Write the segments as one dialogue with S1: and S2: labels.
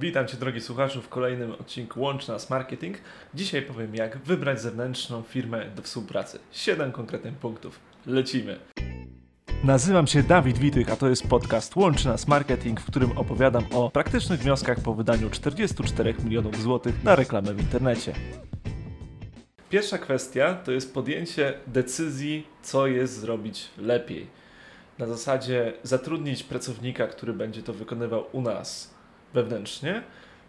S1: Witam Cię drogi słuchaczu w kolejnym odcinku Łącz Nas Marketing. Dzisiaj powiem jak wybrać zewnętrzną firmę do współpracy. 7 konkretnych punktów. Lecimy! Nazywam się Dawid Witych, a to jest podcast Łączy Nas Marketing, w którym opowiadam o praktycznych wnioskach po wydaniu 44 milionów złotych na reklamę w internecie. Pierwsza kwestia to jest podjęcie decyzji, co jest zrobić lepiej. Na zasadzie zatrudnić pracownika, który będzie to wykonywał u nas wewnętrznie,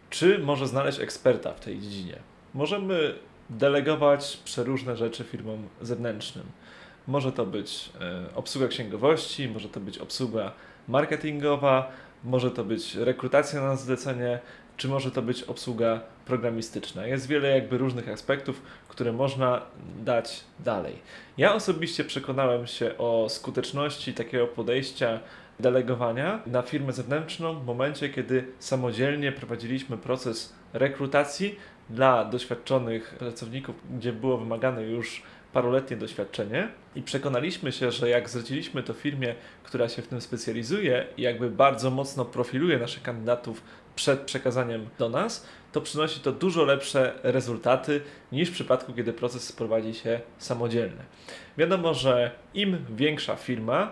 S1: czy może znaleźć eksperta w tej dziedzinie. Możemy delegować przeróżne rzeczy firmom zewnętrznym. Może to być e, obsługa księgowości, może to być obsługa marketingowa, może to być rekrutacja na zlecenie, czy może to być obsługa programistyczna. Jest wiele jakby różnych aspektów, które można dać dalej. Ja osobiście przekonałem się o skuteczności takiego podejścia delegowania na firmę zewnętrzną w momencie, kiedy samodzielnie prowadziliśmy proces rekrutacji dla doświadczonych pracowników, gdzie było wymagane już paroletnie doświadczenie i przekonaliśmy się, że jak zleciliśmy to firmie, która się w tym specjalizuje i jakby bardzo mocno profiluje naszych kandydatów przed przekazaniem do nas, to przynosi to dużo lepsze rezultaty niż w przypadku, kiedy proces prowadzi się samodzielnie. Wiadomo, że im większa firma,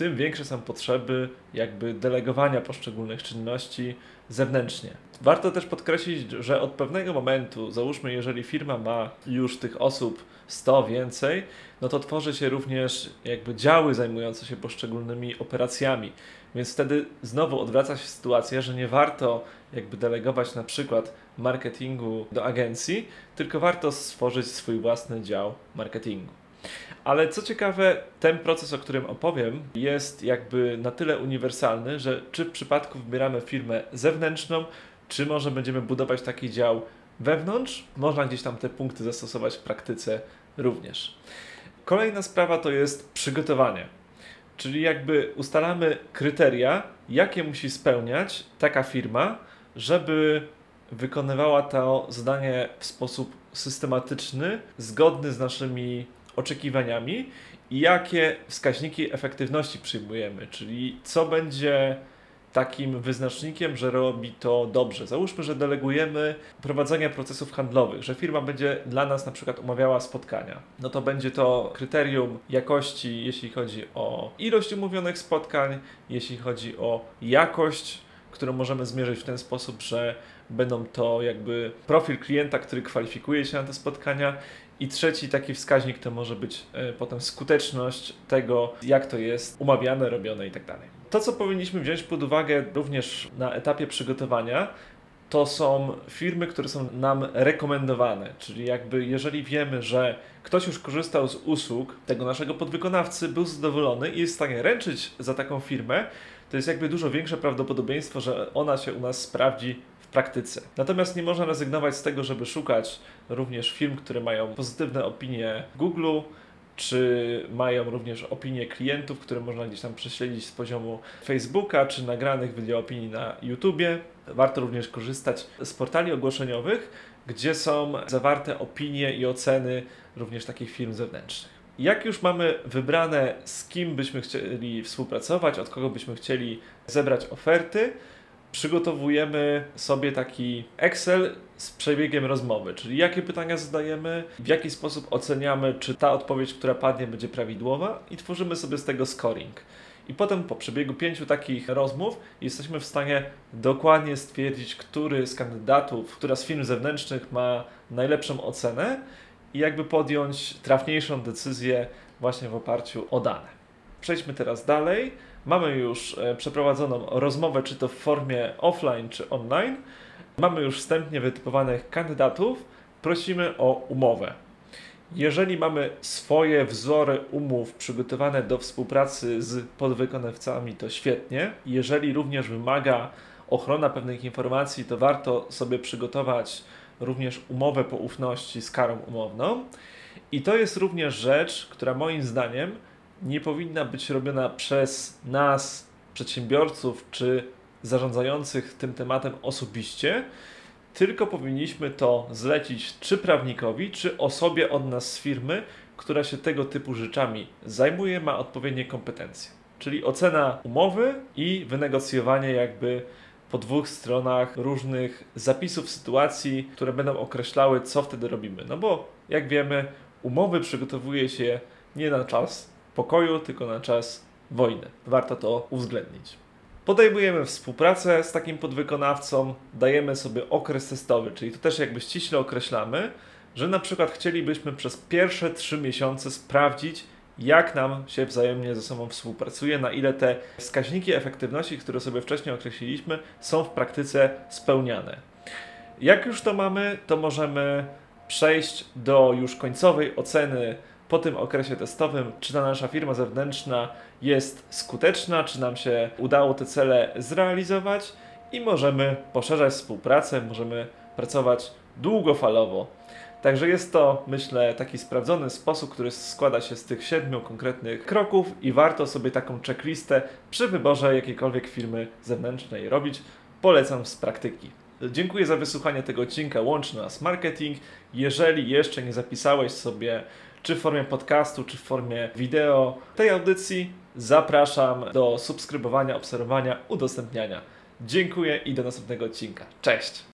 S1: tym większe są potrzeby jakby delegowania poszczególnych czynności zewnętrznie. Warto też podkreślić, że od pewnego momentu, załóżmy, jeżeli firma ma już tych osób 100 więcej, no to tworzy się również jakby działy zajmujące się poszczególnymi operacjami. Więc wtedy znowu odwraca się sytuacja, że nie warto jakby delegować na przykład marketingu do agencji, tylko warto stworzyć swój własny dział marketingu. Ale co ciekawe, ten proces, o którym opowiem, jest jakby na tyle uniwersalny, że czy w przypadku wybieramy firmę zewnętrzną, czy może będziemy budować taki dział wewnątrz, można gdzieś tam te punkty zastosować w praktyce również. Kolejna sprawa to jest przygotowanie. Czyli jakby ustalamy kryteria, jakie musi spełniać taka firma, żeby wykonywała to zadanie w sposób systematyczny, zgodny z naszymi oczekiwaniami i jakie wskaźniki efektywności przyjmujemy, czyli co będzie takim wyznacznikiem, że robi to dobrze. Załóżmy, że delegujemy prowadzenie procesów handlowych, że firma będzie dla nas na przykład umawiała spotkania. No to będzie to kryterium jakości, jeśli chodzi o ilość umówionych spotkań, jeśli chodzi o jakość, którą możemy zmierzyć w ten sposób, że będą to jakby profil klienta, który kwalifikuje się na te spotkania i trzeci taki wskaźnik to może być e, potem skuteczność tego, jak to jest umawiane, robione i tak. To, co powinniśmy wziąć pod uwagę również na etapie przygotowania, to są firmy, które są nam rekomendowane. Czyli jakby jeżeli wiemy, że ktoś już korzystał z usług tego naszego podwykonawcy, był zadowolony i jest w stanie ręczyć za taką firmę, to jest jakby dużo większe prawdopodobieństwo, że ona się u nas sprawdzi praktyce. Natomiast nie można rezygnować z tego, żeby szukać również firm, które mają pozytywne opinie w Google, czy mają również opinie klientów, które można gdzieś tam prześledzić z poziomu Facebooka, czy nagranych wideo opinii na YouTubie. Warto również korzystać z portali ogłoszeniowych, gdzie są zawarte opinie i oceny również takich firm zewnętrznych. Jak już mamy wybrane, z kim byśmy chcieli współpracować, od kogo byśmy chcieli zebrać oferty, przygotowujemy sobie taki Excel z przebiegiem rozmowy, czyli jakie pytania zadajemy, w jaki sposób oceniamy, czy ta odpowiedź, która padnie, będzie prawidłowa i tworzymy sobie z tego scoring. I potem po przebiegu pięciu takich rozmów jesteśmy w stanie dokładnie stwierdzić, który z kandydatów, która z firm zewnętrznych ma najlepszą ocenę i jakby podjąć trafniejszą decyzję właśnie w oparciu o dane. Przejdźmy teraz dalej Mamy już e, przeprowadzoną rozmowę, czy to w formie offline, czy online. Mamy już wstępnie wytypowanych kandydatów. Prosimy o umowę. Jeżeli mamy swoje wzory umów przygotowane do współpracy z podwykonawcami, to świetnie. Jeżeli również wymaga ochrona pewnych informacji, to warto sobie przygotować również umowę poufności z karą umowną. I to jest również rzecz, która moim zdaniem nie powinna być robiona przez nas, przedsiębiorców czy zarządzających tym tematem osobiście, tylko powinniśmy to zlecić czy prawnikowi, czy osobie od nas z firmy, która się tego typu rzeczami zajmuje, ma odpowiednie kompetencje. Czyli ocena umowy i wynegocjowanie jakby po dwóch stronach różnych zapisów sytuacji, które będą określały, co wtedy robimy. No bo jak wiemy, umowy przygotowuje się nie na czas pokoju, tylko na czas wojny. Warto to uwzględnić. Podejmujemy współpracę z takim podwykonawcą, dajemy sobie okres testowy, czyli to też jakby ściśle określamy, że na przykład chcielibyśmy przez pierwsze trzy miesiące sprawdzić, jak nam się wzajemnie ze sobą współpracuje, na ile te wskaźniki efektywności, które sobie wcześniej określiliśmy, są w praktyce spełniane. Jak już to mamy, to możemy przejść do już końcowej oceny po tym okresie testowym, czy ta nasza firma zewnętrzna jest skuteczna, czy nam się udało te cele zrealizować i możemy poszerzać współpracę, możemy pracować długofalowo. Także jest to, myślę, taki sprawdzony sposób, który składa się z tych siedmiu konkretnych kroków i warto sobie taką checklistę przy wyborze jakiejkolwiek firmy zewnętrznej robić. Polecam z praktyki. Dziękuję za wysłuchanie tego odcinka Łączny Nas Marketing. Jeżeli jeszcze nie zapisałeś sobie czy w formie podcastu, czy w formie wideo tej audycji, zapraszam do subskrybowania, obserwowania, udostępniania. Dziękuję i do następnego odcinka. Cześć!